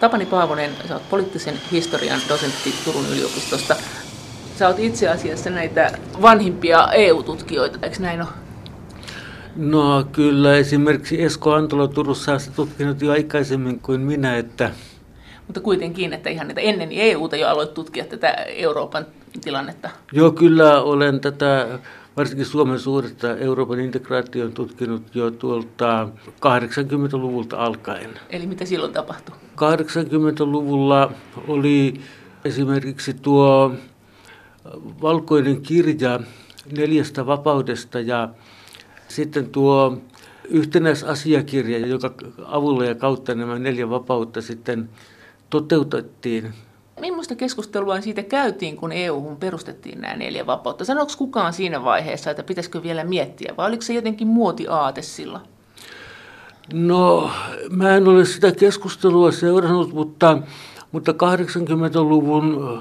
Tapani Paavonen, sä oot poliittisen historian dosentti Turun yliopistosta. Sä oot itse asiassa näitä vanhimpia EU-tutkijoita, eikö näin ole? No kyllä, esimerkiksi Esko Antola Turussa on tutkinut jo aikaisemmin kuin minä, että... Mutta kuitenkin, että ihan että ennen EUta jo aloit tutkia tätä Euroopan tilannetta. Joo, kyllä olen tätä varsinkin Suomen suurta Euroopan integraation tutkinut jo tuolta 80-luvulta alkaen. Eli mitä silloin tapahtui? 80-luvulla oli esimerkiksi tuo valkoinen kirja neljästä vapaudesta ja sitten tuo yhtenäisasiakirja, joka avulla ja kautta nämä neljä vapautta sitten toteutettiin. Millaista keskustelua siitä käytiin, kun EU perustettiin nämä neljä vapautta? Sanoiko kukaan siinä vaiheessa, että pitäisikö vielä miettiä, vai oliko se jotenkin muotiaate silloin? No, mä en ole sitä keskustelua seurannut, mutta, mutta 80-luvun,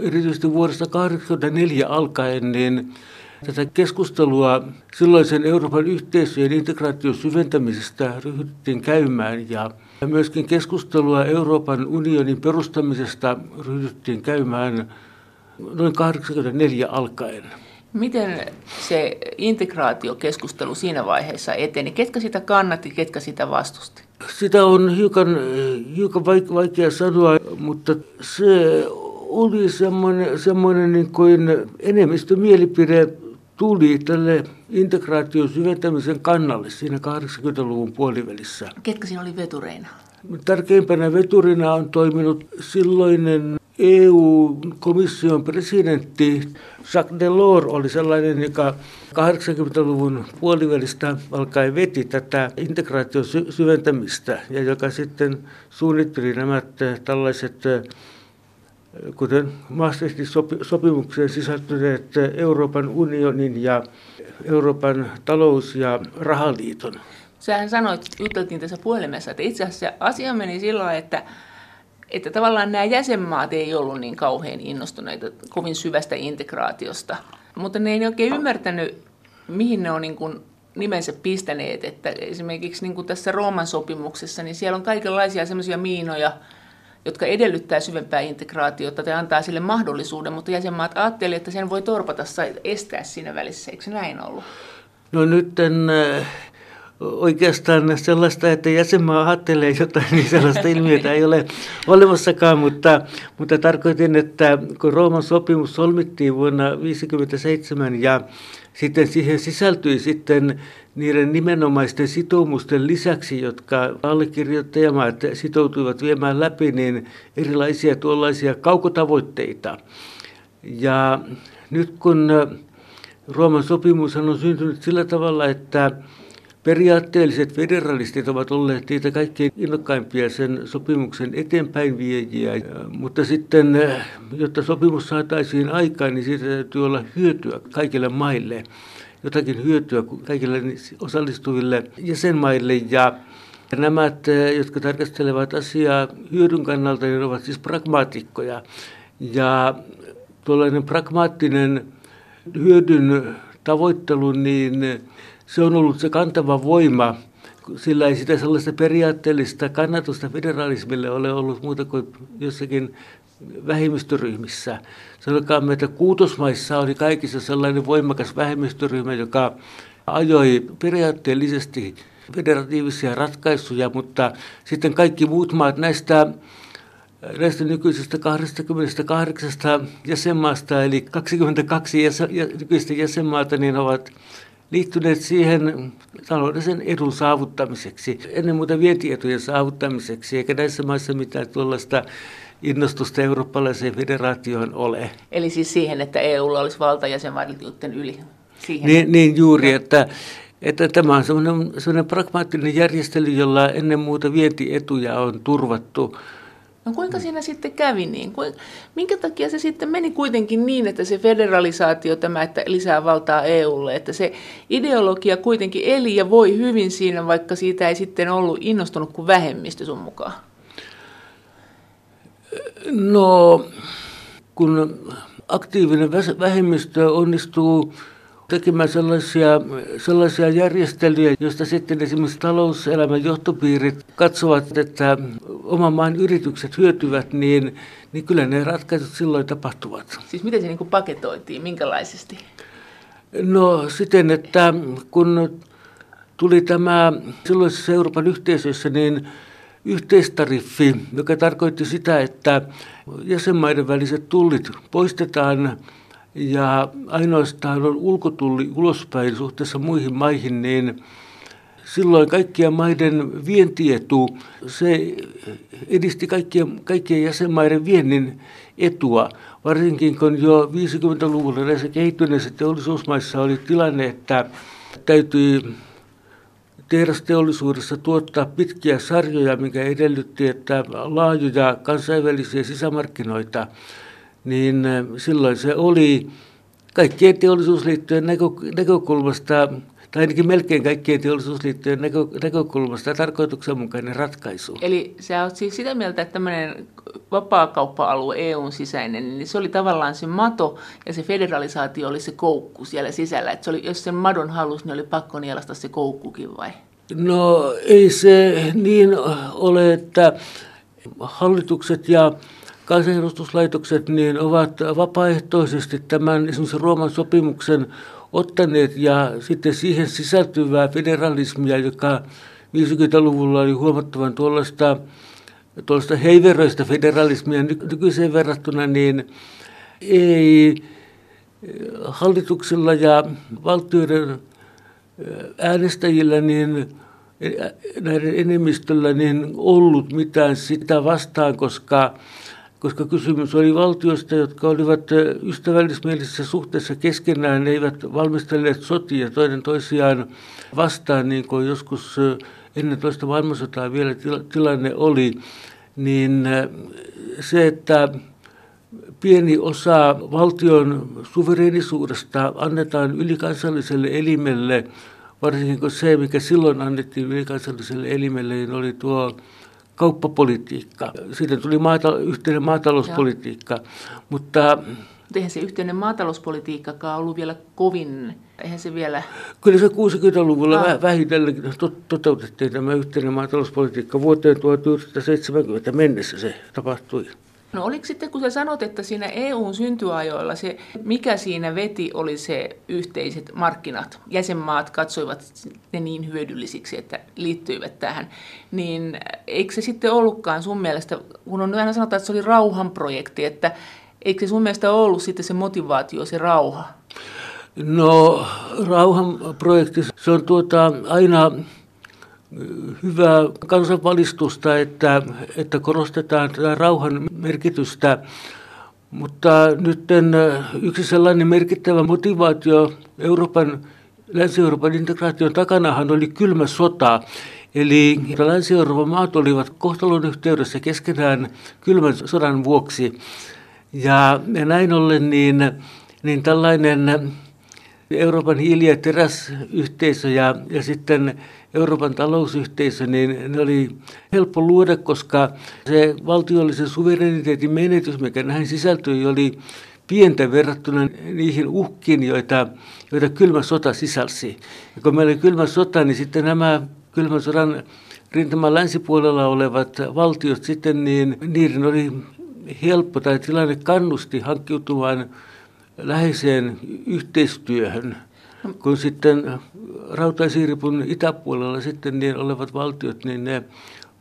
erityisesti vuodesta 1984 alkaen, niin Tätä keskustelua silloisen Euroopan yhteisöjen integraation syventämisestä ryhdyttiin käymään ja myöskin keskustelua Euroopan unionin perustamisesta ryhdyttiin käymään noin 84 alkaen. Miten se integraatiokeskustelu siinä vaiheessa eteni? Ketkä sitä kannatti, ketkä sitä vastusti? Sitä on hiukan, hiukan vaikea sanoa, mutta se oli semmoinen, semmoinen niin kuin enemmistömielipide tuli tälle integraation syventämisen kannalle siinä 80-luvun puolivälissä. Ketkä siinä oli vetureina? Tärkeimpänä veturina on toiminut silloinen EU-komission presidentti Jacques Delors oli sellainen, joka 80-luvun puolivälistä alkaen veti tätä integraation syventämistä ja joka sitten suunnitteli nämä tällaiset kuten Maastrichtin sopimukseen sisältyneet Euroopan unionin ja Euroopan talous- ja rahaliiton. Sähän sanoit, juteltiin tässä puhelimessa, että itse asiassa asia meni sillä että, että tavallaan nämä jäsenmaat ei ollut niin kauhean innostuneita kovin syvästä integraatiosta, mutta ne ei oikein ymmärtänyt, mihin ne on niin kuin nimensä pistäneet, että esimerkiksi niin kuin tässä Rooman sopimuksessa, niin siellä on kaikenlaisia semmoisia miinoja, jotka edellyttää syvempää integraatiota tai antaa sille mahdollisuuden, mutta jäsenmaat ajattelivat, että sen voi torpata tai estää siinä välissä. Eikö näin ollut? No nyt oikeastaan sellaista, että jäsenmaa ajattelee jotain, niin sellaista ilmiötä ei ole olemassakaan, mutta, mutta tarkoitin, että kun Rooman sopimus solmittiin vuonna 1957 ja sitten siihen sisältyi sitten niiden nimenomaisten sitoumusten lisäksi, jotka allekirjoittajamaat sitoutuivat viemään läpi, niin erilaisia tuollaisia kaukotavoitteita. Ja nyt kun Rooman sopimus on syntynyt sillä tavalla, että periaatteelliset federalistit ovat olleet niitä kaikkein innokkaimpia sen sopimuksen eteenpäin viejiä, mutta sitten, jotta sopimus saataisiin aikaan, niin siitä täytyy olla hyötyä kaikille maille jotakin hyötyä kaikille osallistuville jäsenmaille ja nämä, jotka tarkastelevat asiaa hyödyn kannalta, niin ovat siis pragmaatikkoja. Ja tuollainen pragmaattinen hyödyn tavoittelu, niin se on ollut se kantava voima, sillä ei sitä sellaista periaatteellista kannatusta federalismille ole ollut muuta kuin jossakin vähemmistöryhmissä. Sanokaamme, että kuutosmaissa oli kaikissa sellainen voimakas vähemmistöryhmä, joka ajoi periaatteellisesti federatiivisia ratkaisuja, mutta sitten kaikki muut maat näistä näistä nykyisistä 28 jäsenmaasta, eli 22 jäsen, nykyistä jäsenmaata, niin ovat liittyneet siihen taloudellisen edun saavuttamiseksi, ennen muuta vientietujen saavuttamiseksi, eikä näissä maissa mitään tuollaista innostusta eurooppalaiseen federaatioon ole. Eli siis siihen, että EUlla olisi valta jäsenvaltioiden yli? Siihen. Niin, niin juuri, että, että tämä on sellainen, sellainen pragmaattinen järjestely, jolla ennen muuta vientietuja on turvattu. No kuinka siinä sitten kävi niin? Minkä takia se sitten meni kuitenkin niin, että se federalisaatio, tämä, että lisää valtaa EUlle, että se ideologia kuitenkin eli ja voi hyvin siinä, vaikka siitä ei sitten ollut innostunut kuin vähemmistö sun mukaan? No, kun aktiivinen vähemmistö onnistuu tekemään sellaisia, sellaisia järjestelyjä, joista sitten esimerkiksi talouselämän johtopiirit katsovat, että oman maan yritykset hyötyvät, niin, niin kyllä ne ratkaisut silloin tapahtuvat. Siis miten se niin kuin paketoitiin, minkälaisesti? No siten, että kun tuli tämä silloisessa Euroopan yhteisössä, niin yhteistariffi, joka tarkoitti sitä, että jäsenmaiden väliset tullit poistetaan ja ainoastaan on ulkotulli ulospäin suhteessa muihin maihin, niin silloin kaikkien maiden vientietu, se edisti kaikkien, kaikkien jäsenmaiden viennin etua, varsinkin kun jo 50-luvulla näissä kehittyneissä teollisuusmaissa oli tilanne, että täytyi tehdasteollisuudessa tuottaa pitkiä sarjoja, mikä edellytti, että laajoja kansainvälisiä sisämarkkinoita, niin eh, silloin se oli kaikkien teollisuusliittojen näkökulmasta, tai ainakin melkein kaikkien teollisuusliittojen näkö, näkökulmasta tarkoituksenmukainen ratkaisu. Eli sä oot siis sitä mieltä, että tämmöinen vapaakauppa-alue EUn sisäinen, niin se oli tavallaan se mato ja se federalisaatio oli se koukku siellä sisällä. Että se oli, jos sen madon halus, niin oli pakko nielasta se koukkukin vai? No ei se niin ole, että hallitukset ja kansanedustuslaitokset niin ovat vapaaehtoisesti tämän esimerkiksi Rooman sopimuksen ottaneet ja sitten siihen sisältyvää federalismia, joka 50-luvulla oli huomattavan tuollaista, tuollaista heiveröistä federalismia nykyiseen verrattuna, niin ei hallituksilla ja valtioiden äänestäjillä niin näiden enemmistöllä niin ollut mitään sitä vastaan, koska koska kysymys oli valtioista, jotka olivat ystävällismielisessä suhteessa keskenään, ne eivät valmistelleet sotia toinen toisiaan vastaan, niin kuin joskus ennen toista maailmansotaa vielä tilanne oli, niin se, että pieni osa valtion suvereenisuudesta annetaan ylikansalliselle elimelle, varsinkin kun se, mikä silloin annettiin ylikansalliselle elimelle, niin oli tuo kauppapolitiikka. Siitä tuli maata, yhteinen maatalouspolitiikka, Joo. mutta... Eihän se yhteinen maatalouspolitiikkakaan ollut vielä kovin, eihän se vielä... Kyllä se 60-luvulla ah. vähitellen toteutettiin tämä yhteinen maatalouspolitiikka. Vuoteen 1970 mennessä se tapahtui. No oliko sitten, kun sä sanot, että siinä EUn syntyajoilla se, mikä siinä veti, oli se yhteiset markkinat. Jäsenmaat katsoivat ne niin hyödyllisiksi, että liittyivät tähän. Niin eikö se sitten ollutkaan sun mielestä, kun on aina sanotaan, että se oli rauhanprojekti, että eikö se sun mielestä ollut sitten se motivaatio, se rauha? No rauhanprojekti, se on tuota aina hyvää kansanvalistusta, että, että korostetaan tätä rauhan merkitystä. Mutta nyt yksi sellainen merkittävä motivaatio Euroopan, Länsi-Euroopan integraation takanahan oli kylmä sota. Eli Länsi-Euroopan maat olivat kohtalon yhteydessä keskenään kylmän sodan vuoksi. Ja näin ollen niin, niin tällainen Euroopan hiili- ja teräsyhteisö ja, ja sitten Euroopan talousyhteisö, niin ne oli helppo luoda, koska se valtiollisen suvereniteetin menetys, mikä näihin sisältyi, oli pientä verrattuna niihin uhkiin, joita, joita kylmä sota sisälsi. Ja kun meillä oli kylmä sota, niin sitten nämä kylmän sodan rintaman länsipuolella olevat valtiot sitten, niin niiden oli helppo tai tilanne kannusti hankkiutumaan läheiseen yhteistyöhön, kun sitten rautaisiripun itäpuolella sitten niin olevat valtiot, niin ne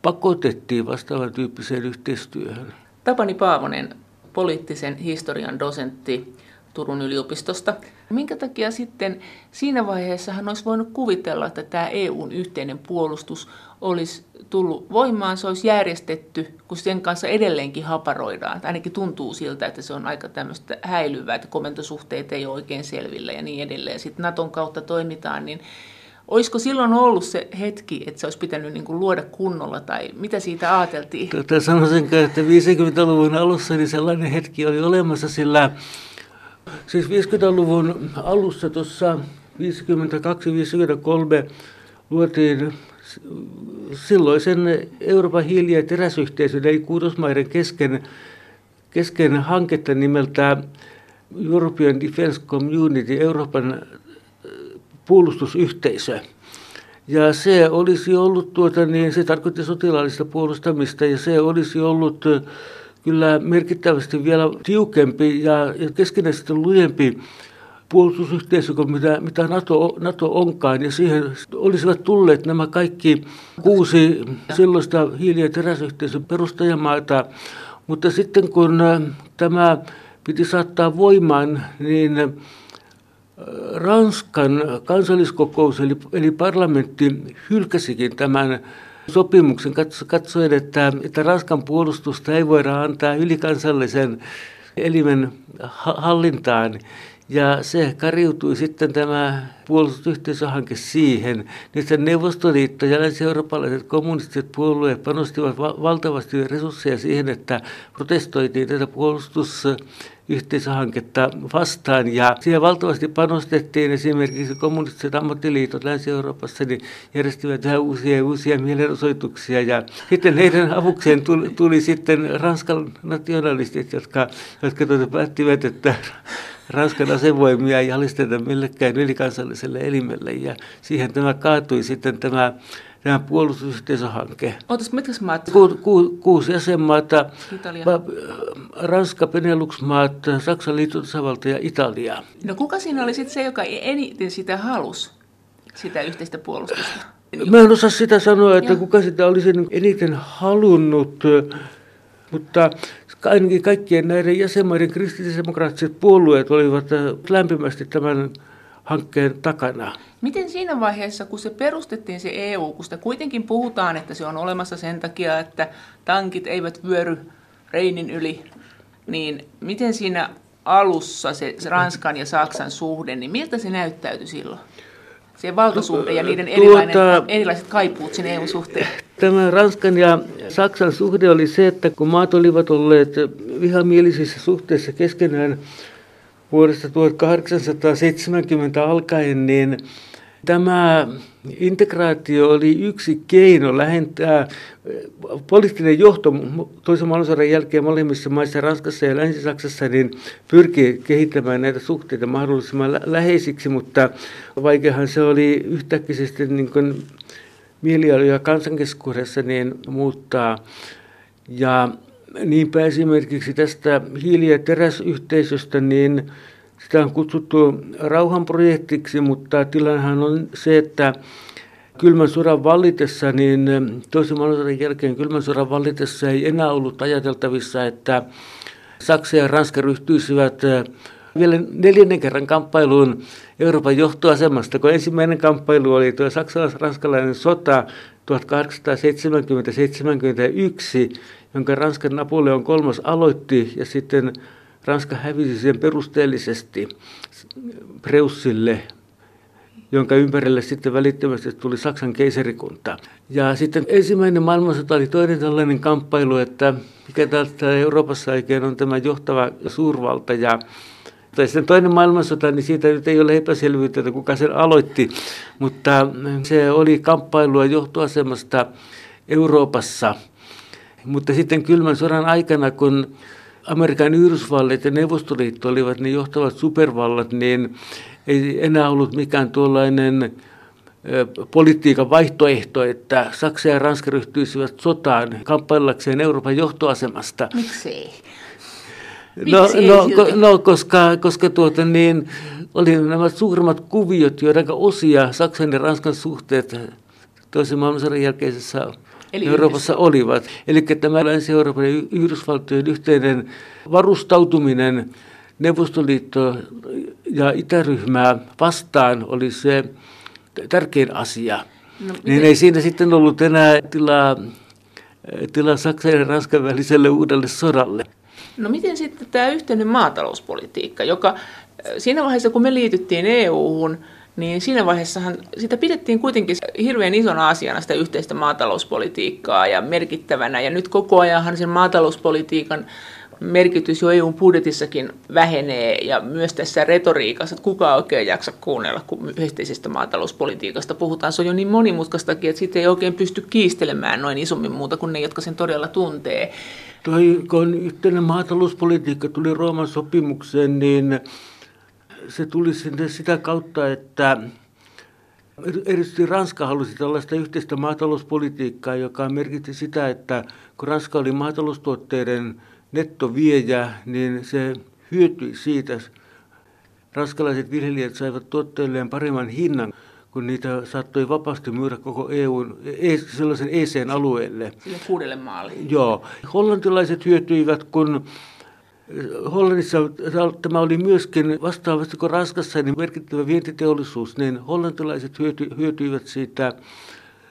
pakotettiin vastaavan tyyppiseen yhteistyöhön. Tapani Paavonen, poliittisen historian dosentti Turun yliopistosta. Minkä takia sitten siinä vaiheessa hän olisi voinut kuvitella, että tämä EUn yhteinen puolustus olisi tullut voimaan, se olisi järjestetty, kun sen kanssa edelleenkin haparoidaan. Ainakin tuntuu siltä, että se on aika tämmöistä häilyvää, että komentosuhteet ei ole oikein selvillä ja niin edelleen. Sitten Naton kautta toimitaan, niin Olisiko silloin ollut se hetki, että se olisi pitänyt niin kuin luoda kunnolla, tai mitä siitä ajateltiin? Tota, sanoisin, että 50-luvun alussa niin sellainen hetki oli olemassa, sillä siis 50-luvun alussa tuossa 52-53 luotiin silloisen Euroopan hiili- ja teräsyhteisön, eli kuutosmaiden kesken, kesken hanketta nimeltä European Defense Community, Euroopan puolustusyhteisö. Ja se olisi ollut, tuota, niin se tarkoitti sotilaallista puolustamista ja se olisi ollut kyllä merkittävästi vielä tiukempi ja keskinäisesti lujempi puolustusyhteisö kuin mitä, mitä NATO, NATO onkaan. Ja siihen olisivat tulleet nämä kaikki kuusi silloista hiili- ja teräsyhteisön perustajamaata. Mutta sitten kun tämä piti saattaa voimaan, niin Ranskan kansalliskokous eli, eli parlamentti hylkäsikin tämän sopimuksen katsoen, että, että Ranskan puolustusta ei voida antaa ylikansallisen elimen hallintaan. Ja se kariutui sitten tämä puolustusyhteisöhanke siihen, että Neuvostoliitto ja länsi-eurooppalaiset kommunistiset puolueet panostivat valtavasti resursseja siihen, että protestoitiin tätä puolustus yhteisöhanketta vastaan. Ja siihen valtavasti panostettiin esimerkiksi kommunistiset ammattiliitot Länsi-Euroopassa, niin järjestivät vähän uusia ja uusia mielenosoituksia. Ja sitten heidän avukseen tuli, tuli sitten Ranskan nationalistit, jotka, jotka tuota päättivät, että Ranskan asevoimia ei alisteta millekään ylikansalliselle elimelle. Ja siihen tämä kaatui sitten tämä tämä puolustusyhteisöhanke. Ootas, mitkä maat? Ku, ku, kuusi jäsenmaata, Italia. Ranska, Benelux-maat, Saksan liittotasavalta ja Italia. No kuka siinä oli sitten se, joka eniten sitä halusi, sitä yhteistä puolustusta? Mä en osaa sitä sanoa, että ja. kuka sitä olisi eniten halunnut, mutta ainakin kaikkien näiden jäsenmaiden kristillisdemokraattiset puolueet olivat lämpimästi tämän hankkeen takana. Miten siinä vaiheessa, kun se perustettiin se EU, kun sitä kuitenkin puhutaan, että se on olemassa sen takia, että tankit eivät vyöry Reinin yli, niin miten siinä alussa se Ranskan ja Saksan suhde, niin miltä se näyttäytyi silloin? Se valtasuhde ja niiden erilainen, tuota, erilaiset kaipuut sinne EU-suhteen. Tämä Ranskan ja Saksan suhde oli se, että kun maat olivat olleet vihamielisissä suhteissa keskenään, vuodesta 1870 alkaen, niin tämä integraatio oli yksi keino lähentää poliittinen johto toisen maailmansodan jälkeen molemmissa maissa, Ranskassa ja Länsi-Saksassa, niin pyrkii kehittämään näitä suhteita mahdollisimman läheisiksi, mutta vaikeahan se oli yhtäkkiä niin kuin mielialoja kansankeskuudessa niin muuttaa. Ja Niinpä esimerkiksi tästä hiili- ja teräsyhteisöstä, niin sitä on kutsuttu rauhanprojektiksi, mutta tilannehan on se, että kylmän sodan vallitessa, niin toisen maailmansodan jälkeen kylmän sodan vallitessa ei enää ollut ajateltavissa, että Saksa ja Ranska ryhtyisivät vielä neljännen kerran kamppailuun Euroopan johtoasemasta, kun ensimmäinen kamppailu oli tuo saksalais-ranskalainen sota 1870-71, jonka Ranskan Napoleon kolmas aloitti ja sitten Ranska hävisi sen perusteellisesti Preussille, jonka ympärille sitten välittömästi tuli Saksan keisarikunta. Ja sitten ensimmäinen maailmansota oli toinen tällainen kamppailu, että mikä täältä Euroopassa oikein on tämä johtava suurvalta. Ja tai sitten toinen maailmansota, niin siitä nyt ei ole epäselvyyttä, että kuka sen aloitti, mutta se oli kamppailua johtoasemasta Euroopassa – mutta sitten kylmän sodan aikana, kun Amerikan Yhdysvallat ja Neuvostoliitto olivat ne johtavat supervallat, niin ei enää ollut mikään tuollainen politiikan vaihtoehto, että Saksa ja Ranska ryhtyisivät sotaan kamppaillakseen Euroopan johtoasemasta. Miksei? No, no, no, koska, koska tuota, niin, oli nämä suurimmat kuviot, joiden osia Saksan ja Ranskan suhteet toisen maailmansodan jälkeisessä Eli Euroopassa olivat. Eli tämä Länsi-Euroopan ja Yhdysvaltojen yhteinen varustautuminen Neuvostoliitto ja itäryhmää vastaan oli se tärkein asia. No, niin ei siinä sitten ollut enää tilaa, tilaa Saksan ja Ranskan väliselle uudelle sodalle. No miten sitten tämä yhteinen maatalouspolitiikka, joka siinä vaiheessa kun me liityttiin EU-hun, niin siinä vaiheessahan sitä pidettiin kuitenkin hirveän isona asiana sitä yhteistä maatalouspolitiikkaa ja merkittävänä. Ja nyt koko ajanhan sen maatalouspolitiikan merkitys jo EU-budjetissakin vähenee ja myös tässä retoriikassa, että kuka oikein jaksa kuunnella, kun yhteisestä maatalouspolitiikasta puhutaan. Se on jo niin monimutkaistakin, että siitä ei oikein pysty kiistelemään noin isommin muuta kuin ne, jotka sen todella tuntee. Toi, kun yhteinen maatalouspolitiikka tuli Rooman sopimukseen, niin se tuli sinne sitä kautta, että Erityisesti Ranska halusi tällaista yhteistä maatalouspolitiikkaa, joka merkitsi sitä, että kun Ranska oli maataloustuotteiden nettoviejä, niin se hyötyi siitä. Ranskalaiset viljelijät saivat tuotteilleen paremman hinnan, kun niitä saattoi vapaasti myydä koko EUn, e, sellaisen ECn alueelle. Sille kuudelle maalle. Joo. Hollantilaiset hyötyivät, kun Hollannissa tämä oli myöskin vastaavasti kuin Ranskassa niin merkittävä vientiteollisuus, niin hollantilaiset hyöty, hyötyivät siitä,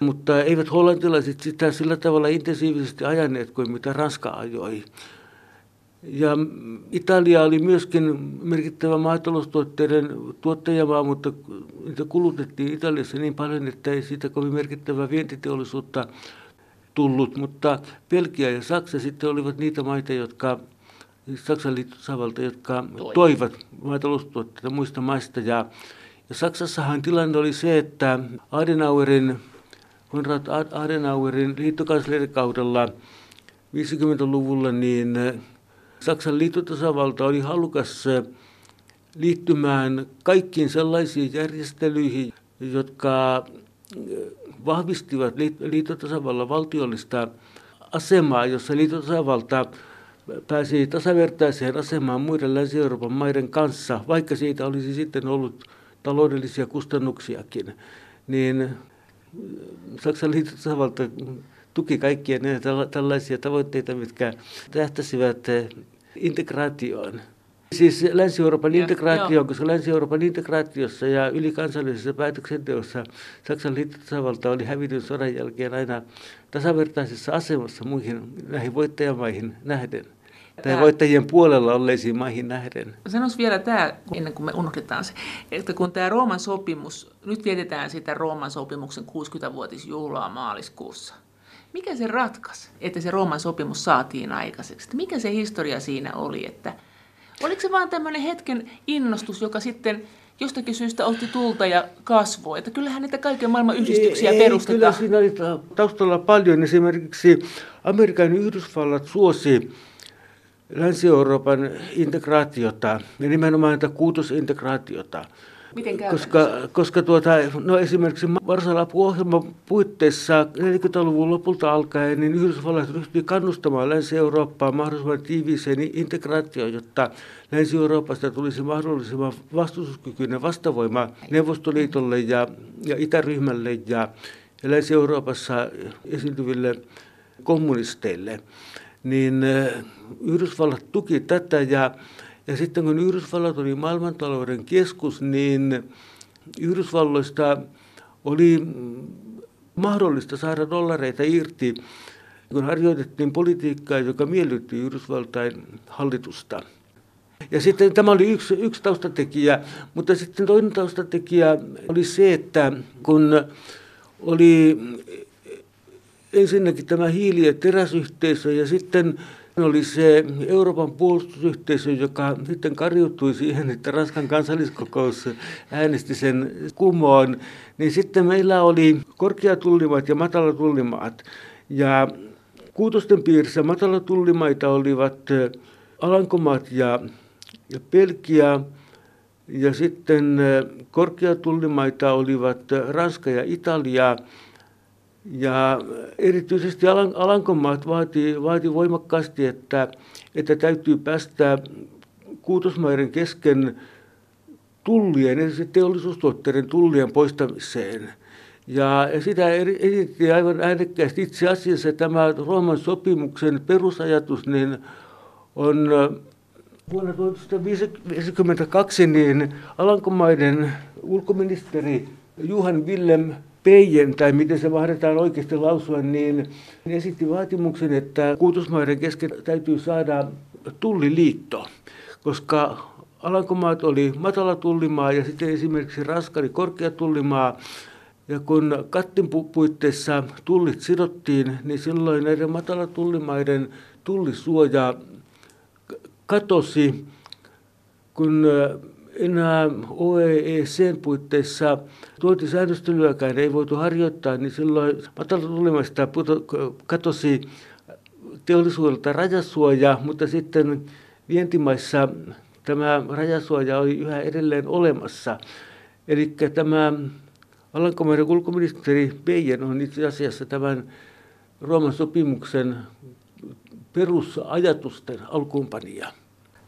mutta eivät hollantilaiset sitä sillä tavalla intensiivisesti ajaneet kuin mitä Ranska ajoi. Ja Italia oli myöskin merkittävä maataloustuotteiden tuottajamaa, mutta niitä kulutettiin Italiassa niin paljon, että ei siitä kovin merkittävää vientiteollisuutta tullut. Mutta Belgia ja Saksa sitten olivat niitä maita, jotka Saksan liittosavalta, jotka Toi. toivat maataloustuotteita muista maista. Ja, ja Saksassahan tilanne oli se, että Adenauerin, Konrad Adenauerin liittokanslerikaudella 50-luvulla niin Saksan liittotasavalta oli halukas liittymään kaikkiin sellaisiin järjestelyihin, jotka vahvistivat liittotasavallan valtiollista asemaa, jossa liittotasavalta pääsi tasavertaiseen asemaan muiden Länsi-Euroopan maiden kanssa, vaikka siitä olisi sitten ollut taloudellisia kustannuksiakin, niin Saksan liittotasavalta tuki kaikkia näitä tällaisia tavoitteita, mitkä tähtäsivät integraatioon. Siis Länsi-Euroopan integraatio, koska Länsi-Euroopan integraatiossa ja ylikansallisessa päätöksenteossa Saksan liittotasavalta oli hävinnyt sodan jälkeen aina tasavertaisessa asemassa muihin näihin voittajamaihin nähden. Tai voittajien puolella olleisiin maihin nähden. Sanois vielä tämä, ennen kuin me unohdetaan se, että kun tämä Rooman sopimus, nyt vietetään sitä Rooman sopimuksen 60-vuotisjuhlaa maaliskuussa. Mikä se ratkaisi, että se Rooman sopimus saatiin aikaiseksi? Mikä se historia siinä oli? Että, oliko se vaan tämmöinen hetken innostus, joka sitten jostakin syystä otti tulta ja kasvoi. Että kyllähän niitä kaiken maailman yhdistyksiä ei, perustetaan. Kyllä siinä oli taustalla paljon. Esimerkiksi Amerikan Yhdysvallat suosi Länsi-Euroopan integraatiota ja nimenomaan tätä kuutosintegraatiota. Miten koska, koska tuota, no esimerkiksi Varsala-ohjelman puitteissa 40-luvun lopulta alkaen niin Yhdysvallat ryhtyi kannustamaan Länsi-Eurooppaa mahdollisimman tiiviiseen integraatioon, jotta Länsi-Euroopasta tulisi mahdollisimman vastustuskykyinen vastavoima Neuvostoliitolle ja, ja Itäryhmälle ja, ja Länsi-Euroopassa esiintyville kommunisteille. Niin Yhdysvallat tuki tätä ja ja sitten kun Yhdysvallat oli maailmantalouden keskus, niin Yhdysvalloista oli mahdollista saada dollareita irti, kun harjoitettiin politiikkaa, joka miellytti Yhdysvaltain hallitusta. Ja sitten tämä oli yksi, yksi taustatekijä, mutta sitten toinen taustatekijä oli se, että kun oli ensinnäkin tämä hiili- ja teräsyhteisö ja sitten oli se Euroopan puolustusyhteisö, joka sitten karjuttui siihen, että Ranskan kansalliskokous äänesti sen kumoon. Niin sitten meillä oli korkeatullimaat ja matalatullimaat. Ja kuutosten piirissä matalatullimaita olivat Alankomaat ja, ja Belgia. Ja sitten korkeatullimaita olivat Ranska ja Italia. Ja erityisesti Alankomaat vaati, vaati voimakkaasti, että, että täytyy päästä kuutosmaiden kesken tullien, eli teollisuustuotteiden tullien poistamiseen. Ja sitä esitti aivan äänekkäästi. Itse asiassa tämä Rooman sopimuksen perusajatus niin on vuonna 1952 niin Alankomaiden ulkoministeri Juhan Willem Peijen, tai miten se mahdetaan oikeasti lausua, niin esitti vaatimuksen, että kuutosmaiden kesken täytyy saada tulliliitto, koska Alankomaat oli matala tullimaa ja sitten esimerkiksi Ranska oli korkea tullimaa. Ja kun kattin puitteissa tullit sidottiin, niin silloin näiden matalatullimaiden tullisuoja katosi, kun enää OEECn puitteissa tuotisäännöstelyäkään ei voitu harjoittaa, niin silloin matalatulimasta katosi teollisuudelta rajasuoja, mutta sitten vientimaissa tämä rajasuoja oli yhä edelleen olemassa. Eli tämä Alankomaiden ulkoministeri Beijen on itse asiassa tämän Rooman sopimuksen perusajatusten alkuunpanija.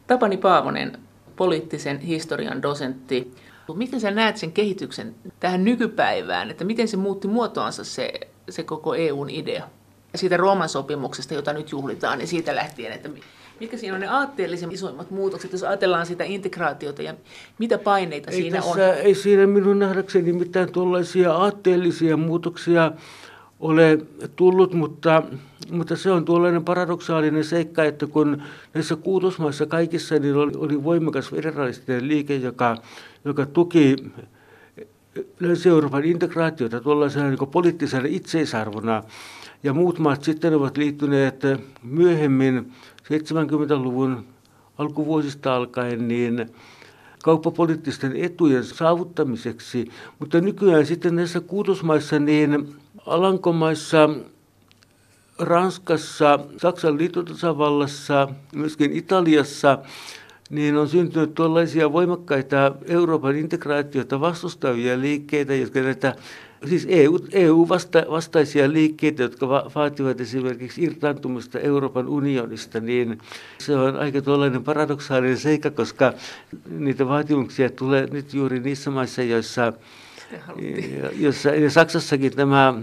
Tapani Paavonen, poliittisen historian dosentti. Miten sä näet sen kehityksen tähän nykypäivään, että miten se muutti muotoansa se, se koko EUn idea? Siitä Rooman sopimuksesta, jota nyt juhlitaan, niin siitä lähtien, että mitkä siinä on ne aatteellisen isoimmat muutokset, jos ajatellaan sitä integraatiota ja mitä paineita ei siinä tässä, on? Ei siinä minun nähdäkseni mitään tuollaisia aatteellisia muutoksia ole tullut, mutta, mutta se on tuollainen paradoksaalinen seikka, että kun näissä kuutosmaissa kaikissa niin oli, oli voimakas federalistinen liike, joka, joka tuki Länsi-Euroopan integraatiota tuollaisena niin poliittisena itseisarvona, ja muut maat sitten ovat liittyneet myöhemmin 70-luvun alkuvuosista alkaen niin kauppapoliittisten etujen saavuttamiseksi, mutta nykyään sitten näissä kuutosmaissa niin Alankomaissa, Ranskassa, Saksan liittotasavallassa, myöskin Italiassa, niin on syntynyt tuollaisia voimakkaita Euroopan integraatiota vastustavia liikkeitä, jotka näitä siis EU, EU-vastaisia liikkeitä, jotka va- vaativat esimerkiksi irtaantumista Euroopan unionista, niin se on aika tuollainen paradoksaalinen seikka, koska niitä vaatimuksia tulee nyt juuri niissä maissa, joissa, joissa ja Saksassakin tämä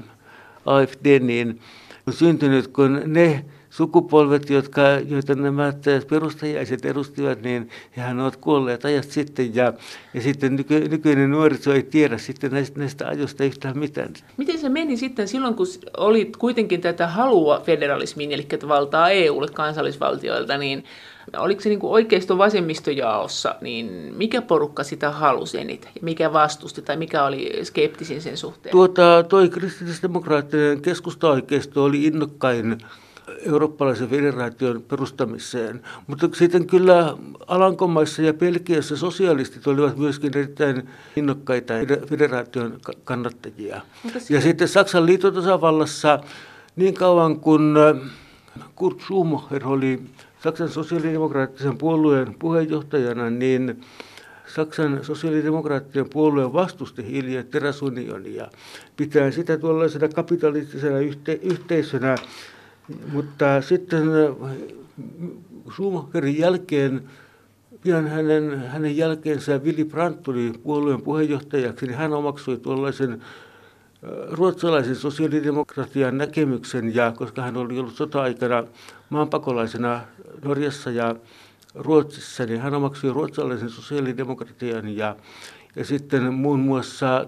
AFD niin on syntynyt, kun ne sukupolvet, jotka, joita nämä perustajaiset edustivat, niin hehän ovat kuolleet ajat sitten ja, ja sitten nyky, nykyinen nuoriso ei tiedä sitten näistä, näistä ajoista yhtään mitään. Miten se meni sitten silloin, kun oli kuitenkin tätä halua federalismiin, eli valtaa EUlle kansallisvaltioilta, niin oliko se niin oikeisto vasemmistojaossa, niin mikä porukka sitä halusi eniten ja mikä vastusti tai mikä oli skeptisin sen suhteen? Tuota, toi kristillisdemokraattinen keskusta-oikeisto oli innokkain eurooppalaisen federaation perustamiseen. Mutta sitten kyllä Alankomaissa ja Pelkiässä sosialistit olivat myöskin erittäin innokkaita federaation kannattajia. Ja sitten Saksan liitotasavallassa niin kauan kuin äh, Kurt Schumacher oli Saksan sosiaalidemokraattisen puolueen puheenjohtajana, niin Saksan sosiaalidemokraattien puolue vastusti hiili- ja teräsunionia, pitää sitä tuollaisena kapitalistisena yhte- yhteisönä, mutta sitten äh, Schumacherin jälkeen, pian hänen, hänen jälkeensä Willy Brandt tuli puolueen puheenjohtajaksi, niin hän omaksui tuollaisen ruotsalaisen sosiaalidemokratian näkemyksen, ja koska hän oli ollut sota-aikana maanpakolaisena Norjassa ja Ruotsissa, niin hän omaksui ruotsalaisen sosiaalidemokratian ja, ja sitten muun muassa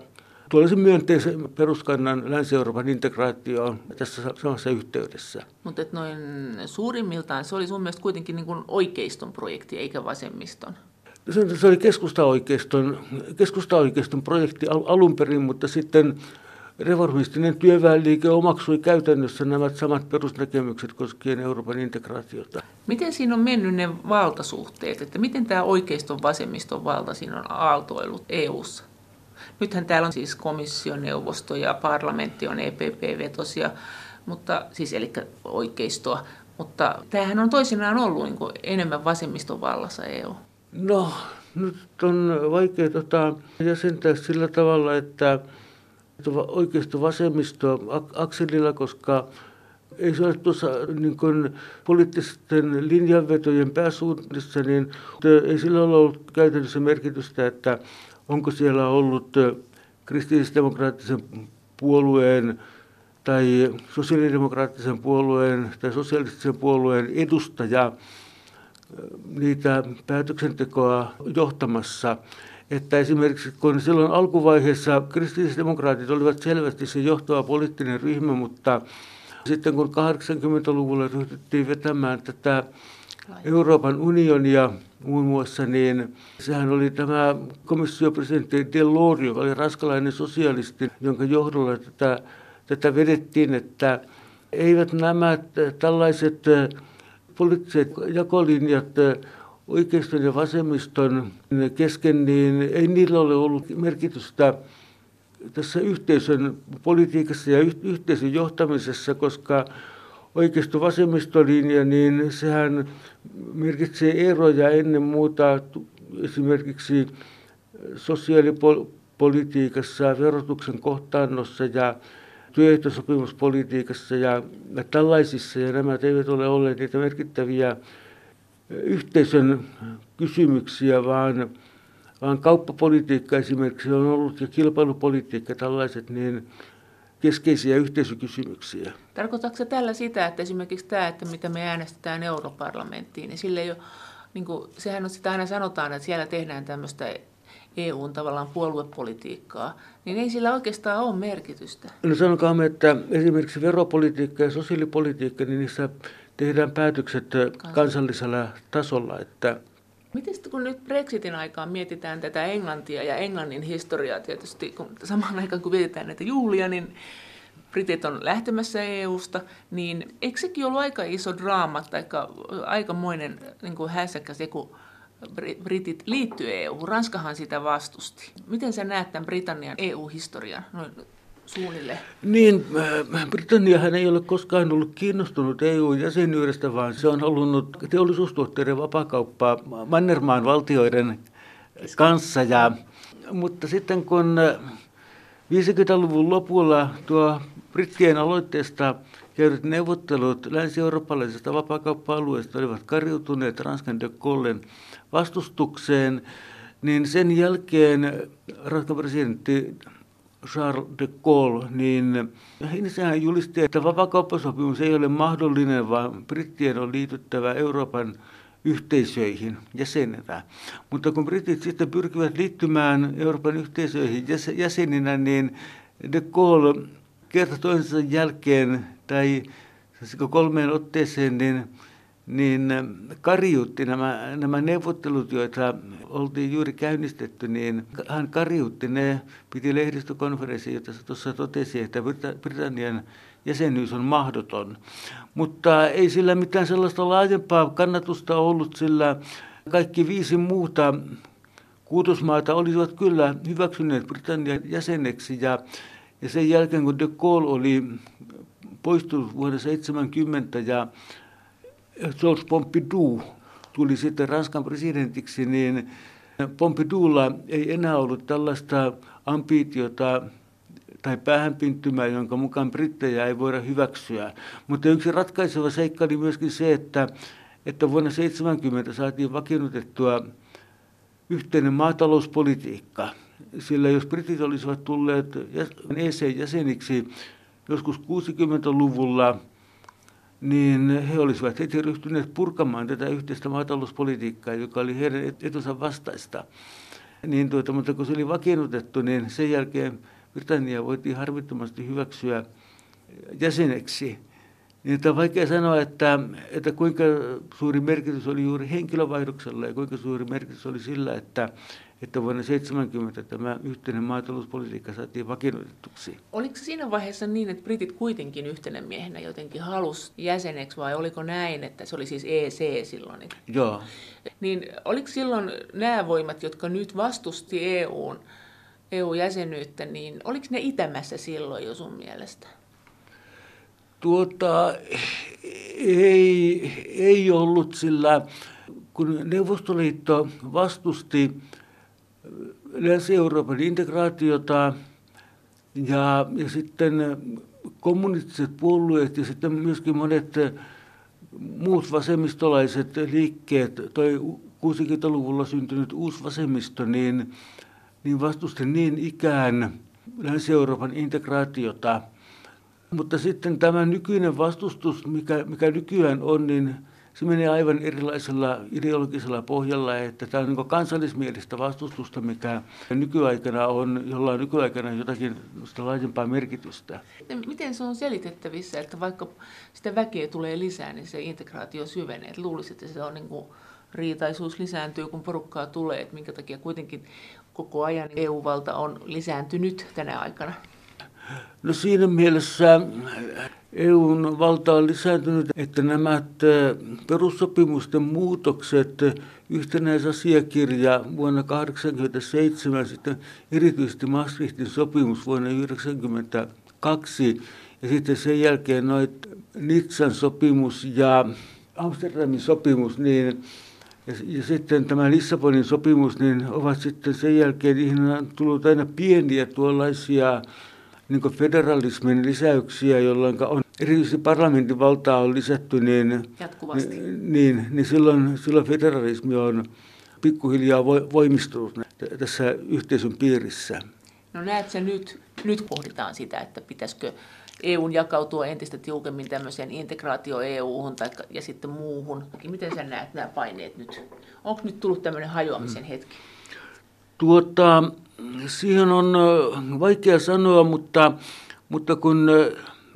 tuollaisen myönteisen peruskannan Länsi-Euroopan integraatioon tässä samassa yhteydessä. Mutta noin suurimmiltaan se oli sun mielestä kuitenkin niin kuin oikeiston projekti eikä vasemmiston. Se oli keskusta-oikeiston, keskusta-oikeiston projekti alun perin, mutta sitten reformistinen työväenliike omaksui käytännössä nämä samat perusnäkemykset koskien Euroopan integraatiota. Miten siinä on mennyt ne valtasuhteet, että miten tämä oikeiston vasemmiston valta siinä on aaltoillut EU:ssa? Nythän täällä on siis komissioneuvosto ja parlamentti on EPP-vetosia, mutta siis eli oikeistoa, mutta tämähän on toisinaan ollut niin enemmän vasemmiston vallassa EU. No, nyt on vaikea tota, jäsentää sillä tavalla, että oikeisto vasemmisto akselilla, koska ei se ole tuossa niin kuin, poliittisten linjanvetojen pääsuunnissa, niin ei sillä ole ollut käytännössä merkitystä, että onko siellä ollut kristillisdemokraattisen puolueen tai sosiaalidemokraattisen puolueen tai sosialistisen puolueen edustaja niitä päätöksentekoa johtamassa. Että esimerkiksi kun silloin alkuvaiheessa kristillisdemokraatit olivat selvästi se johtava poliittinen ryhmä, mutta sitten kun 80-luvulla ryhdyttiin vetämään tätä Euroopan unionia muun muassa, niin sehän oli tämä komissiopresidentti Delors, joka oli raskalainen sosialisti, jonka johdolla tätä, tätä vedettiin, että eivät nämä tällaiset poliittiset jakolinjat oikeiston ja vasemmiston kesken, niin ei niillä ole ollut merkitystä tässä yhteisön politiikassa ja yhteisön johtamisessa, koska oikeisto vasemmistolinja, niin sehän merkitsee eroja ennen muuta esimerkiksi sosiaalipol- politiikassa, verotuksen kohtaannossa ja työehtosopimuspolitiikassa ja tällaisissa, ja nämä eivät ole olleet niitä merkittäviä yhteisön kysymyksiä, vaan, vaan kauppapolitiikka esimerkiksi on ollut ja kilpailupolitiikka tällaiset niin keskeisiä yhteisökysymyksiä. Tarkoitatko se tällä sitä, että esimerkiksi tämä, että mitä me äänestetään europarlamenttiin, niin sille ei ole, niin kuin, sehän on sitä aina sanotaan, että siellä tehdään tämmöistä EUn tavallaan puoluepolitiikkaa, niin ei sillä oikeastaan ole merkitystä. No sanokaamme, että esimerkiksi veropolitiikka ja sosiaalipolitiikka, niin niissä tehdään päätökset kansallisella tasolla. Että Miten sitten kun nyt Brexitin aikaan mietitään tätä Englantia ja Englannin historiaa tietysti, kun samaan aikaan kun vietetään näitä juhlia, niin Britit on lähtemässä EUsta, niin eikö sekin ollut aika iso draama tai aikamoinen niin kuin hässäkkä se, kun Britit liittyy EU. Ranskahan sitä vastusti. Miten sä näet tämän Britannian EU-historian noin suunnilleen? Niin, äh, Britanniahan ei ole koskaan ollut kiinnostunut EU-jäsenyydestä, vaan se on halunnut teollisuustuotteiden vapakauppaa Mannermaan valtioiden kanssa. Ja, mutta sitten kun 50-luvun äh, lopulla tuo brittien aloitteesta käydyt neuvottelut länsi-eurooppalaisesta vapaakauppa-alueesta olivat kariutuneet Ranskan de Gaullen vastustukseen, niin sen jälkeen Ranskan presidentti Charles de Gaulle, niin sehän julisti, että vapakauppasopimus ei ole mahdollinen, vaan brittien on liityttävä Euroopan yhteisöihin jäsenenä. Mutta kun britit sitten pyrkivät liittymään Euroopan yhteisöihin jäseninä, niin de Gaulle kerta toisensa jälkeen tai kolmeen otteeseen, niin niin karjutti nämä, nämä neuvottelut, joita oltiin juuri käynnistetty, niin hän karjutti ne, piti lehdistökonferenssi, jota tuossa totesi, että Britannian jäsenyys on mahdoton. Mutta ei sillä mitään sellaista laajempaa kannatusta ollut, sillä kaikki viisi muuta kuutosmaata olisivat kyllä hyväksyneet Britannian jäseneksi ja, ja sen jälkeen kun de Gaulle oli poistunut vuonna 70 ja George Pompidou tuli sitten Ranskan presidentiksi, niin Pompidoulla ei enää ollut tällaista ambitiota tai päähänpinttymää, jonka mukaan brittejä ei voida hyväksyä. Mutta yksi ratkaiseva seikka oli myöskin se, että, että vuonna 70 saatiin vakiinnutettua yhteinen maatalouspolitiikka. Sillä jos britit olisivat tulleet EC-jäseniksi joskus 60-luvulla, niin he olisivat heti ryhtyneet purkamaan tätä yhteistä maatalouspolitiikkaa, joka oli heidän etunsa vastaista. Niin tuota, mutta kun se oli vakiinnutettu, niin sen jälkeen Britannia voitiin harvittomasti hyväksyä jäseneksi. Niin on vaikea sanoa, että, että kuinka suuri merkitys oli juuri henkilövaihdoksella ja kuinka suuri merkitys oli sillä, että, että vuonna 1970 tämä yhteinen maatalouspolitiikka saatiin vakiinnutetuksi. Oliko siinä vaiheessa niin, että britit kuitenkin yhtenä miehenä jotenkin halusi jäseneksi vai oliko näin, että se oli siis EC silloin? Joo. Niin oliko silloin nämä voimat, jotka nyt vastusti EUn, EU-jäsenyyttä, niin oliko ne itämässä silloin jo sun mielestä? Tuota, ei, ei ollut, sillä kun Neuvostoliitto vastusti Länsi-Euroopan integraatiota ja, ja sitten kommunistiset puolueet ja sitten myöskin monet muut vasemmistolaiset liikkeet, toi 60-luvulla syntynyt uusi vasemmisto, niin, niin vastusti niin ikään Länsi-Euroopan integraatiota. Mutta sitten tämä nykyinen vastustus, mikä, mikä nykyään on, niin se menee aivan erilaisella ideologisella pohjalla, että tämä on niin kansallismielistä vastustusta, mikä nykyaikana on, jolla on nykyaikana jotakin laajempaa merkitystä. Miten se on selitettävissä, että vaikka sitä väkeä tulee lisää, niin se integraatio syvenee? Että luulisi, että se on niin kuin riitaisuus lisääntyy, kun porukkaa tulee, että minkä takia kuitenkin koko ajan EU-valta on lisääntynyt tänä aikana? No siinä mielessä EUn valta on lisääntynyt, että nämä perussopimusten muutokset, yhtenäisasiakirja vuonna 1987, sitten erityisesti Maastrichtin sopimus vuonna 1992 ja sitten sen jälkeen noit Nitsan sopimus ja Amsterdamin sopimus, niin Ja, ja sitten tämä Lissabonin sopimus, niin ovat sitten sen jälkeen niihin on tullut aina pieniä tuollaisia niin federalismin lisäyksiä, jolloin on erityisesti parlamentin valtaa on lisätty, niin, Jatkuvasti. niin, niin silloin, silloin federalismi on pikkuhiljaa voimistunut tässä yhteisön piirissä. No näet sä nyt, nyt pohditaan sitä, että pitäisikö EUn jakautua entistä tiukemmin tämmöiseen integraatio EUhun tai, ja sitten muuhun. Miten sä näet nämä paineet nyt? Onko nyt tullut tämmöinen hajoamisen hetki? Tuota, siihen on vaikea sanoa, mutta, mutta kun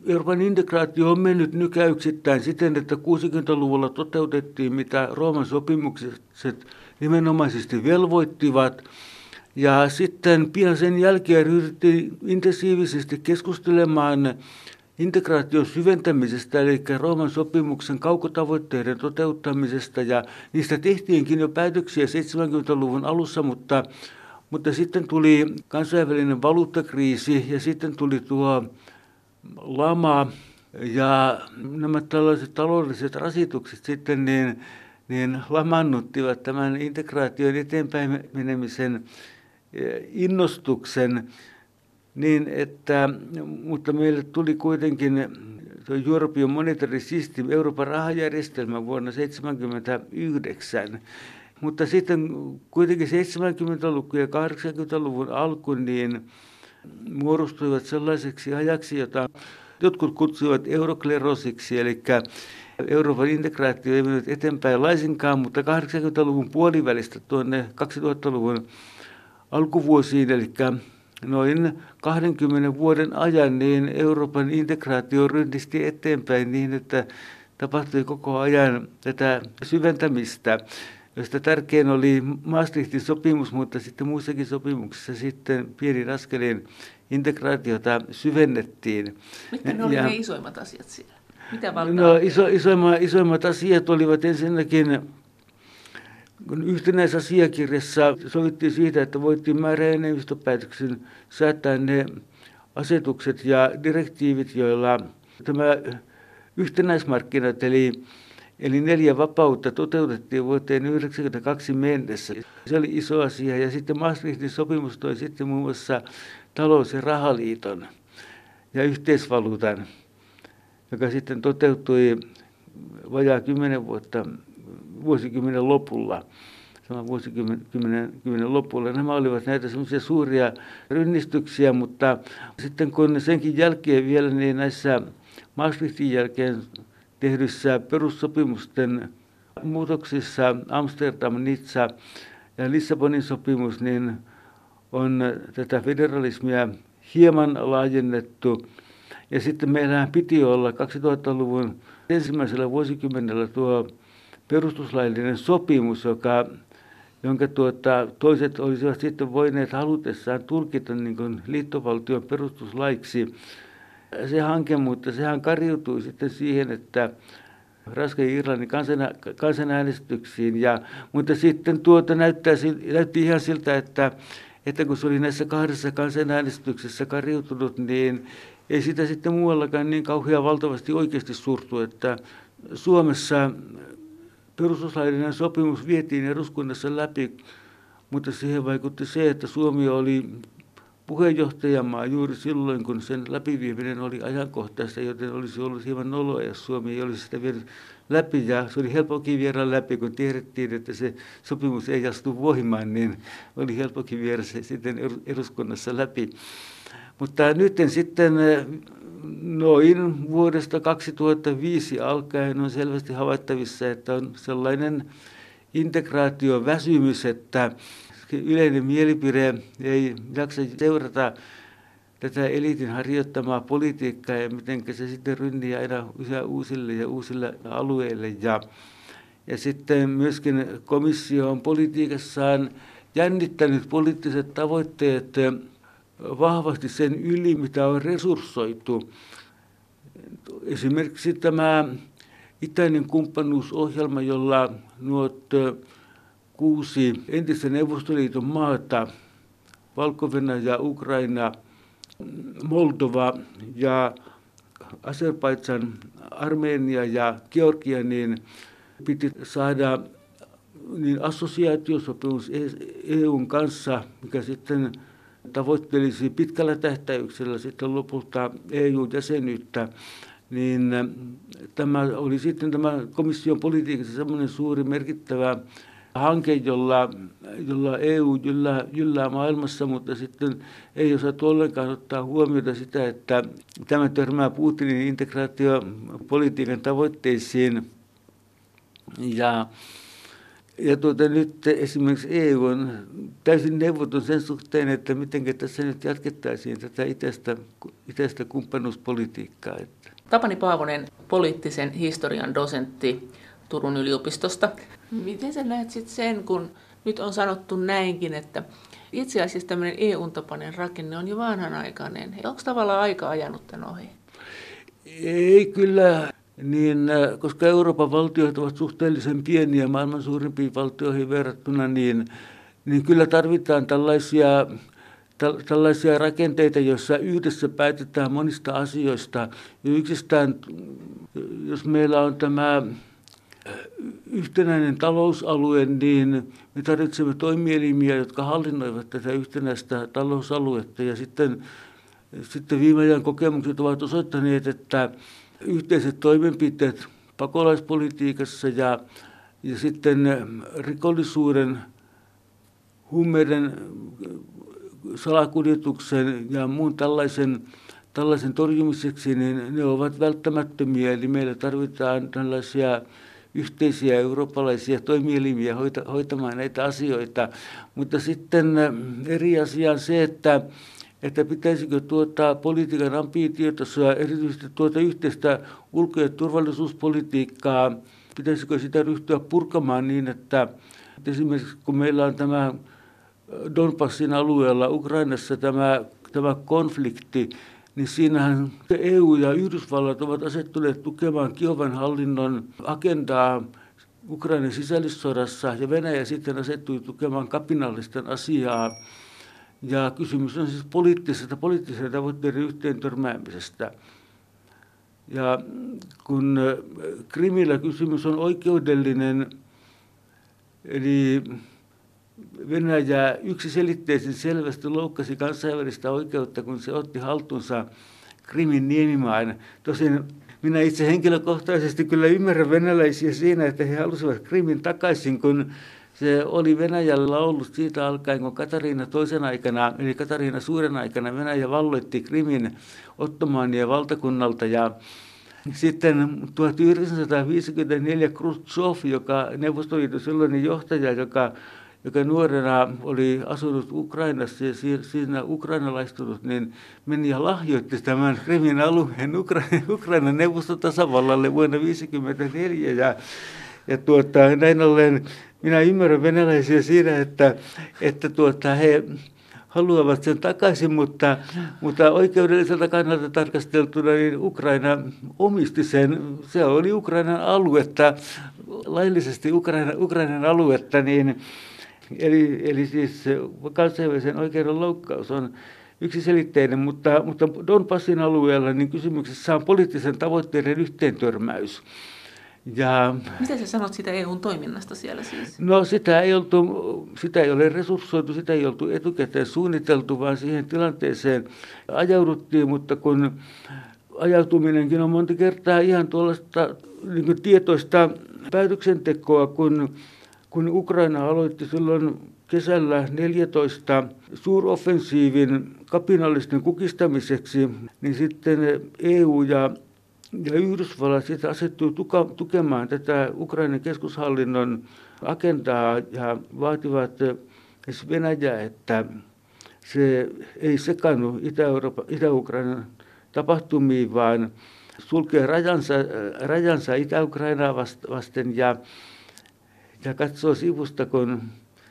Euroopan integraatio on mennyt nykäyksittäin siten, että 60-luvulla toteutettiin, mitä Rooman sopimukset nimenomaisesti velvoittivat. Ja sitten pian sen jälkeen ryhdyttiin intensiivisesti keskustelemaan integraation syventämisestä, eli Rooman sopimuksen kaukotavoitteiden toteuttamisesta, ja niistä tehtiinkin jo päätöksiä 70-luvun alussa, mutta, mutta sitten tuli kansainvälinen valuuttakriisi, ja sitten tuli tuo lama, ja nämä tällaiset taloudelliset rasitukset sitten niin, niin lamannuttivat tämän integraation eteenpäin menemisen eh, innostuksen, niin että, mutta meille tuli kuitenkin European Monetary System, Euroopan rahajärjestelmä vuonna 1979. Mutta sitten kuitenkin 70-luvun ja 80-luvun alku niin muodostuivat sellaiseksi ajaksi, jota jotkut kutsuivat euroklerosiksi, eli Euroopan integraatio ei mennyt eteenpäin laisinkaan, mutta 80-luvun puolivälistä tuonne 2000-luvun alkuvuosiin, eli noin 20 vuoden ajan, niin Euroopan integraatio rynnisti eteenpäin niin, että tapahtui koko ajan tätä syventämistä, josta tärkein oli Maastrichtin sopimus, mutta sitten muissakin sopimuksissa sitten pieni askelin integraatiota syvennettiin. Mitkä ne olivat ne isoimmat asiat siellä? Mitä no, iso, isoimmat, isoimmat asiat olivat ensinnäkin kun yhtenäisasiakirjassa sovittiin siitä, että voittiin määräenemmistöpäätöksen säätää ne asetukset ja direktiivit, joilla tämä yhtenäismarkkinat, eli, eli neljä vapautta toteutettiin vuoteen 1992 mennessä. Se oli iso asia. Ja sitten Maastrichtin sopimus toi sitten muun muassa talous- ja rahaliiton ja yhteisvaluutan, joka sitten toteutui vajaa kymmenen vuotta vuosikymmenen lopulla saman vuosikymmenen lopulla. Nämä olivat näitä semmoisia suuria rynnistyksiä, mutta sitten kun senkin jälkeen vielä niin näissä Maastrichtin jälkeen tehdyissä perussopimusten muutoksissa Amsterdam, Nizza ja Lissabonin sopimus, niin on tätä federalismia hieman laajennettu. Ja sitten meillähän piti olla 2000-luvun ensimmäisellä vuosikymmenellä tuo perustuslaillinen sopimus, joka, jonka tuota, toiset olisivat sitten voineet halutessaan tulkita niin liittovaltion perustuslaiksi. Se hanke, mutta sehän kariutui sitten siihen, että Ranskan ja Irlannin kansan, kansanäänestyksiin. Ja, mutta sitten tuota näyttää, näytti ihan siltä, että, että kun se oli näissä kahdessa kansanäänestyksessä kariutunut, niin ei sitä sitten muuallakaan niin kauhean valtavasti oikeasti surtu, että Suomessa perustuslaillinen sopimus vietiin eduskunnassa läpi, mutta siihen vaikutti se, että Suomi oli puheenjohtajamaa juuri silloin, kun sen läpivieminen oli ajankohtaista, joten olisi ollut hieman noloa, jos Suomi ei olisi sitä vienyt läpi. Ja se oli helpokin viedä läpi, kun tiedettiin, että se sopimus ei astu voimaan, niin oli helpokin viedä se sitten eduskunnassa läpi. Mutta nyt sitten noin vuodesta 2005 alkaen on selvästi havaittavissa, että on sellainen integraatioväsymys, että yleinen mielipide ei jaksa seurata tätä eliitin harjoittamaa politiikkaa ja miten se sitten rynnii aina uusille ja uusille alueille. Ja, ja sitten myöskin komissio on politiikassaan jännittänyt poliittiset tavoitteet vahvasti sen yli, mitä on resurssoitu. Esimerkiksi tämä itäinen kumppanuusohjelma, jolla nuo kuusi entistä Neuvostoliiton maata, valko Ukraina, Moldova ja Azerbaidsan, Armenia ja Georgia, niin piti saada niin assosiaatiosopimus EUn kanssa, mikä sitten tavoittelisi pitkällä tähtäyksellä sitten lopulta EU-jäsenyyttä, niin tämä oli sitten tämä komission politiikassa semmoinen suuri merkittävä hanke, jolla, jolla EU jyllää, jyllää maailmassa, mutta sitten ei osattu ollenkaan ottaa huomiota sitä, että tämä törmää Putinin integraatiopolitiikan tavoitteisiin. Ja, ja tuota, nyt esimerkiksi EU on täysin neuvoton sen suhteen, että miten tässä nyt jatkettaisiin tätä itäistä, itäistä kumppanuuspolitiikkaa. Tapani Paavonen, poliittisen historian dosentti Turun yliopistosta. Miten sä näet sitten sen, kun nyt on sanottu näinkin, että itse asiassa tämmöinen EU-tapainen rakenne on jo vanhanaikainen. Onko tavallaan aika ajanut tämän ohi? Ei kyllä, niin, äh, koska Euroopan valtiot ovat suhteellisen pieniä maailman suurimpiin valtioihin verrattuna, niin, niin kyllä tarvitaan tällaisia tällaisia rakenteita, joissa yhdessä päätetään monista asioista. Yksistään, jos meillä on tämä yhtenäinen talousalue, niin me tarvitsemme toimielimiä, jotka hallinnoivat tätä yhtenäistä talousaluetta. Ja sitten, sitten viime ajan kokemukset ovat osoittaneet, että yhteiset toimenpiteet pakolaispolitiikassa ja, ja sitten rikollisuuden, huumeiden salakuljetuksen ja muun tällaisen, tällaisen torjumiseksi, niin ne ovat välttämättömiä. Eli meillä tarvitaan tällaisia yhteisiä eurooppalaisia toimielimiä hoitamaan näitä asioita. Mutta sitten äh, eri asia on se, että että pitäisikö tuota politiikan ambitiotasoa, erityisesti tuota yhteistä ulko- ja turvallisuuspolitiikkaa, pitäisikö sitä ryhtyä purkamaan niin, että esimerkiksi kun meillä on tämä Donbassin alueella Ukrainassa tämä, tämä konflikti, niin siinähän EU ja Yhdysvallat ovat asettuneet tukemaan Kiovan hallinnon agendaa Ukrainan sisällissodassa ja Venäjä sitten asettui tukemaan kapinallisten asiaa. Ja kysymys on siis poliittisesta, poliittisen tavoitteiden yhteen törmäämisestä. Ja kun Krimillä kysymys on oikeudellinen, eli Venäjä yksiselitteisen selvästi loukkasi kansainvälistä oikeutta, kun se otti haltuunsa Krimin niemimaan. Tosin minä itse henkilökohtaisesti kyllä ymmärrän venäläisiä siinä, että he halusivat Krimin takaisin, kun se oli Venäjällä ollut siitä alkaen, kun Katariina toisen aikana, eli Katariina suuren aikana, Venäjä valloitti Krimin ottomaanien valtakunnalta ja sitten 1954 Khrushchev, joka Neuvostoliiton silloinen johtaja, joka joka nuorena oli asunut Ukrainassa ja siinä ukrainalaistunut, niin meni ja lahjoitti tämän Krimin alueen Ukraina, Ukrainan neuvostotasavallalle vuonna 1954. Ja, ja tuota, näin ollen minä ymmärrän venäläisiä siinä, että, että tuota, he haluavat sen takaisin, mutta, mutta oikeudelliselta kannalta tarkasteltuna niin Ukraina omisti sen. Se oli Ukrainan aluetta, laillisesti Ukraina, Ukrainan aluetta, niin Eli, eli siis kansainvälisen oikeuden loukkaus on yksiselitteinen, mutta, mutta Donbassin alueella niin kysymyksessä on poliittisen tavoitteiden yhteentörmäys. Ja, Mitä sä sanot sitä EUn toiminnasta siellä siis? No sitä ei, oltu, sitä ei ole resurssoitu, sitä ei oltu etukäteen suunniteltu, vaan siihen tilanteeseen ajauduttiin, mutta kun ajautuminenkin on monta kertaa ihan tuollaista niin tietoista päätöksentekoa, kun kun Ukraina aloitti silloin kesällä 14 suuroffensiivin kapinallisten kukistamiseksi, niin sitten EU ja, ja Yhdysvallat sitten asettui tuka, tukemaan tätä Ukrainan keskushallinnon agendaa ja vaativat Venäjää, että se ei sekannut Itä-Ukrainan tapahtumiin, vaan sulkee rajansa, rajansa Itä-Ukrainaa vasten ja ja katsoo sivusta, kun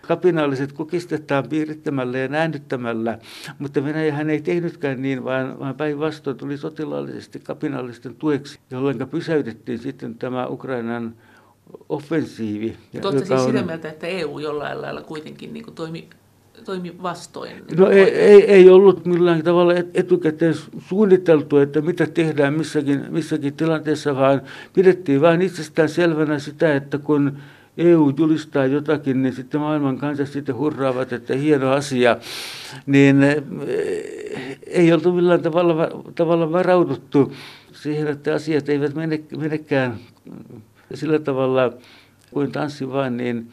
kapinalliset kukistetaan piirittämällä ja näännyttämällä, mutta Venäjähän ei tehnytkään niin, vaan, vaan päinvastoin tuli sotilaallisesti kapinallisten tueksi, jolloin pysäytettiin sitten tämä Ukrainan offensiivi. Olette siis on... sitä mieltä, että EU jollain lailla kuitenkin niin toimi toimi vastoin? No ei, ei, ei ollut millään tavalla etukäteen suunniteltu, että mitä tehdään missäkin, missäkin tilanteessa, vaan pidettiin vain itsestään selvänä sitä, että kun EU julistaa jotakin, niin sitten maailman kansat sitten hurraavat, että hieno asia, niin eh, ei oltu millään tavalla, tavalla varauduttu siihen, että asiat eivät mene, menekään sillä tavalla kuin tanssi vaan, niin,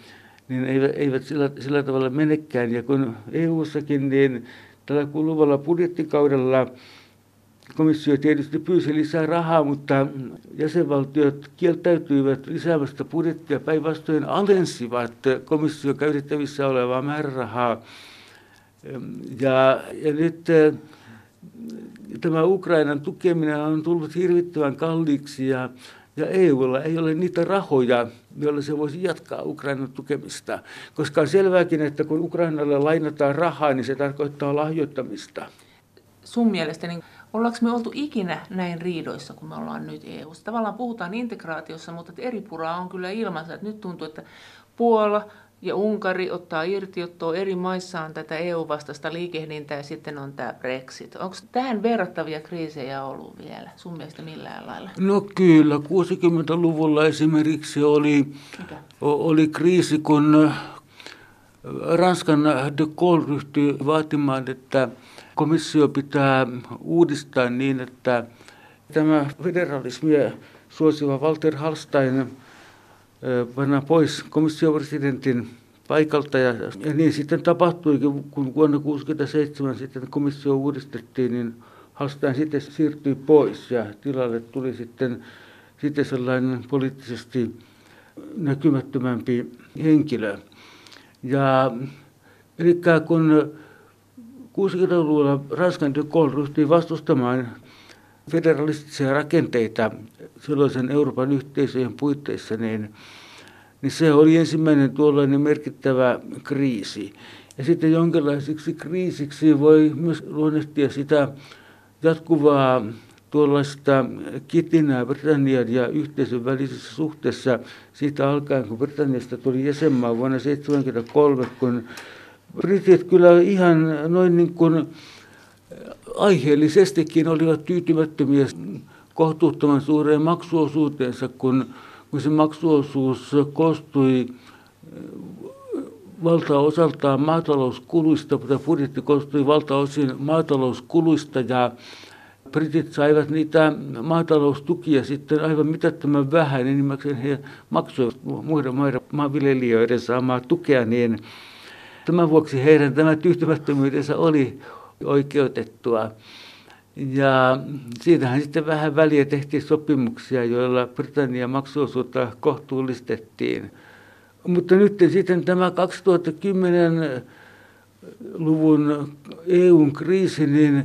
niin eivät, eivät sillä, sillä tavalla menekään. Ja kun EU-sakin, niin tällä kuluvalla budjettikaudella komissio tietysti pyysi lisää rahaa, mutta jäsenvaltiot kieltäytyivät lisäämästä budjettia päinvastoin alensivat komission käytettävissä olevaa määrärahaa. Ja, ja nyt eh, tämä Ukrainan tukeminen on tullut hirvittävän kalliiksi ja, ja EUlla ei ole niitä rahoja, joilla se voisi jatkaa Ukrainan tukemista. Koska on selvääkin, että kun Ukrainalle lainataan rahaa, niin se tarkoittaa lahjoittamista. Sun mielestä niin Ollaanko me oltu ikinä näin riidoissa, kun me ollaan nyt eu Tavallaan puhutaan integraatiossa, mutta eri puraa on kyllä ilmassa. Että nyt tuntuu, että Puola ja Unkari ottaa irtiottoa eri maissaan tätä EU-vastaista liikehdintää ja sitten on tämä Brexit. Onko tähän verrattavia kriisejä ollut vielä sun mielestä millään lailla? No kyllä, 60-luvulla esimerkiksi oli, oli kriisi, kun Ranskan de Gaulle ryhtyi vaatimaan, että komissio pitää uudistaa niin, että tämä federalismia suosiva Walter Hallstein pannaan pois komissiopresidentin paikalta. Ja, ja niin sitten tapahtuikin, kun vuonna 1967 sitten komissio uudistettiin, niin Hallstein sitten siirtyi pois ja tilalle tuli sitten, sitten sellainen poliittisesti näkymättömämpi henkilö. Ja eli kun 60-luvulla Ranskan de Gaulle ryhtyi vastustamaan federalistisia rakenteita silloisen Euroopan yhteisöjen puitteissa, niin, niin se oli ensimmäinen tuollainen merkittävä kriisi. Ja sitten jonkinlaiseksi kriisiksi voi myös luonnehtia sitä jatkuvaa tuollaista kitinää Britannian ja yhteisön välisessä suhteessa siitä alkaen, kun Britanniasta tuli jäsenmaa vuonna 1973, kun britit kyllä ihan noin niin kuin aiheellisestikin olivat tyytymättömiä kohtuuttoman suureen maksuosuuteensa, kun, kun se maksuosuus koostui valtaosaltaan maatalouskuluista, mutta budjetti koostui valtaosin maatalouskuluista ja britit saivat niitä maataloustukia sitten aivan mitättömän vähän, enimmäkseen he maksoivat muiden maiden maanviljelijöiden saamaa tukea, niin Tämän vuoksi heidän tämä tyytymättömyydensä oli oikeutettua. Ja siitähän sitten vähän väliä tehtiin sopimuksia, joilla Britannian maksuosuutta kohtuullistettiin. Mutta nyt sitten tämä 2010-luvun EUn kriisi, niin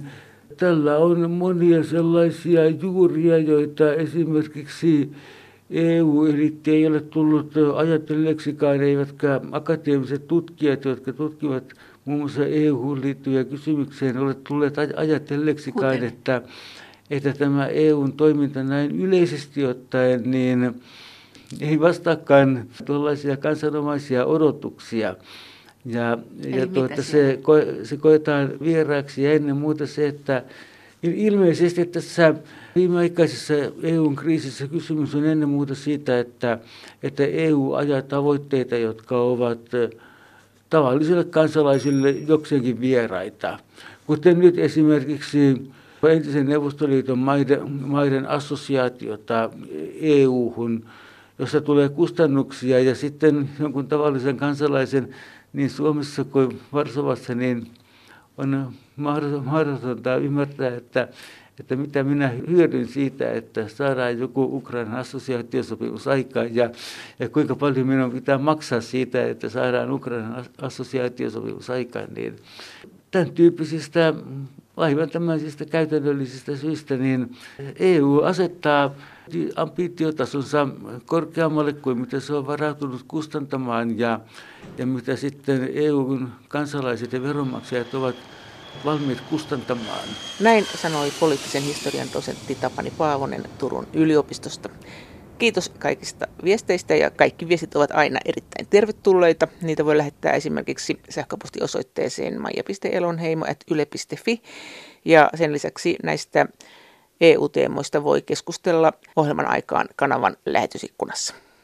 tällä on monia sellaisia juuria, joita esimerkiksi EU-eliitti ei ole tullut ajatelleeksikaan, eivätkä akateemiset tutkijat, jotka tutkivat muun muassa EU-hun liittyviä kysymyksiä, ole tulleet ajatelleeksikaan, että, että tämä EUn toiminta näin yleisesti ottaen, niin ei vastaakaan tuollaisia kansanomaisia odotuksia. Ja, ja tuota, se, ko, se koetaan vieraaksi ja ennen muuta se, että ilmeisesti tässä Viimeaikaisessa EUn kriisissä kysymys on ennen muuta siitä, että, että EU ajaa tavoitteita, jotka ovat tavallisille kansalaisille jokseenkin vieraita. Kuten nyt esimerkiksi entisen Neuvostoliiton maiden, maiden assosiaatiota EU-hun, jossa tulee kustannuksia ja sitten jonkun tavallisen kansalaisen niin Suomessa kuin Varsovassa niin on mahdotonta ymmärtää, että että mitä minä hyödyn siitä, että saadaan joku Ukrainan assosiaatiosopimus aikaan ja, ja kuinka paljon minun pitää maksaa siitä, että saadaan Ukrainan assosiaatiosopimus aikaan. Niin tämän tyyppisistä aivan tämmöisistä käytännöllisistä syistä, niin EU asettaa ambitiotasonsa korkeammalle kuin mitä se on varautunut kustantamaan ja, ja mitä sitten EUn kansalaiset ja veronmaksajat ovat valmiit kustantamaan. Näin sanoi poliittisen historian dosentti Tapani Paavonen Turun yliopistosta. Kiitos kaikista viesteistä ja kaikki viestit ovat aina erittäin tervetulleita. Niitä voi lähettää esimerkiksi sähköpostiosoitteeseen maija.elonheimo.yle.fi ja sen lisäksi näistä EU-teemoista voi keskustella ohjelman aikaan kanavan lähetysikkunassa.